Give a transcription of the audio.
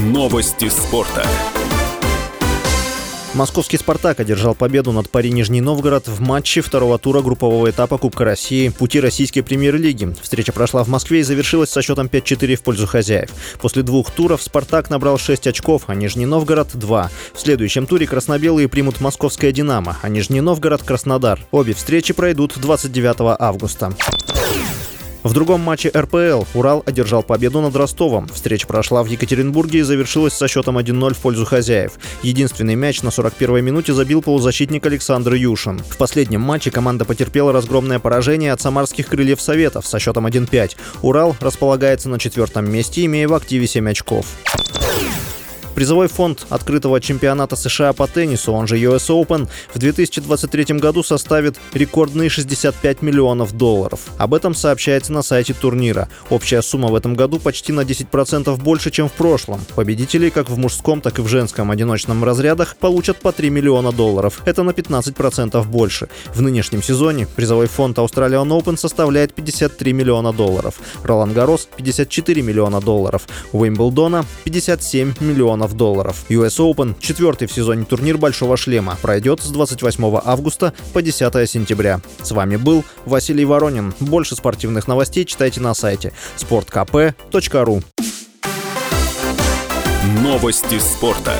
Новости спорта. Московский «Спартак» одержал победу над Пари Нижний Новгород в матче второго тура группового этапа Кубка России «Пути российской премьер-лиги». Встреча прошла в Москве и завершилась со счетом 5-4 в пользу хозяев. После двух туров «Спартак» набрал 6 очков, а Нижний Новгород – 2. В следующем туре краснобелые примут московское «Динамо», а Нижний Новгород – Краснодар. Обе встречи пройдут 29 августа. В другом матче РПЛ Урал одержал победу над Ростовом. Встреча прошла в Екатеринбурге и завершилась со счетом 1-0 в пользу хозяев. Единственный мяч на 41-й минуте забил полузащитник Александр Юшин. В последнем матче команда потерпела разгромное поражение от самарских крыльев Советов со счетом 1-5. Урал располагается на четвертом месте, имея в активе 7 очков. Призовой фонд открытого чемпионата США по теннису, он же US Open, в 2023 году составит рекордные 65 миллионов долларов. Об этом сообщается на сайте турнира. Общая сумма в этом году почти на 10% больше, чем в прошлом. Победители как в мужском, так и в женском одиночном разрядах получат по 3 миллиона долларов. Это на 15% больше. В нынешнем сезоне призовой фонд Australian Open составляет 53 миллиона долларов. Ролан Гарос 54 миллиона долларов. У Уимблдона 57 миллионов миллионов долларов. US Open, четвертый в сезоне турнир Большого шлема, пройдет с 28 августа по 10 сентября. С вами был Василий Воронин. Больше спортивных новостей читайте на сайте sportkp.ru Новости спорта.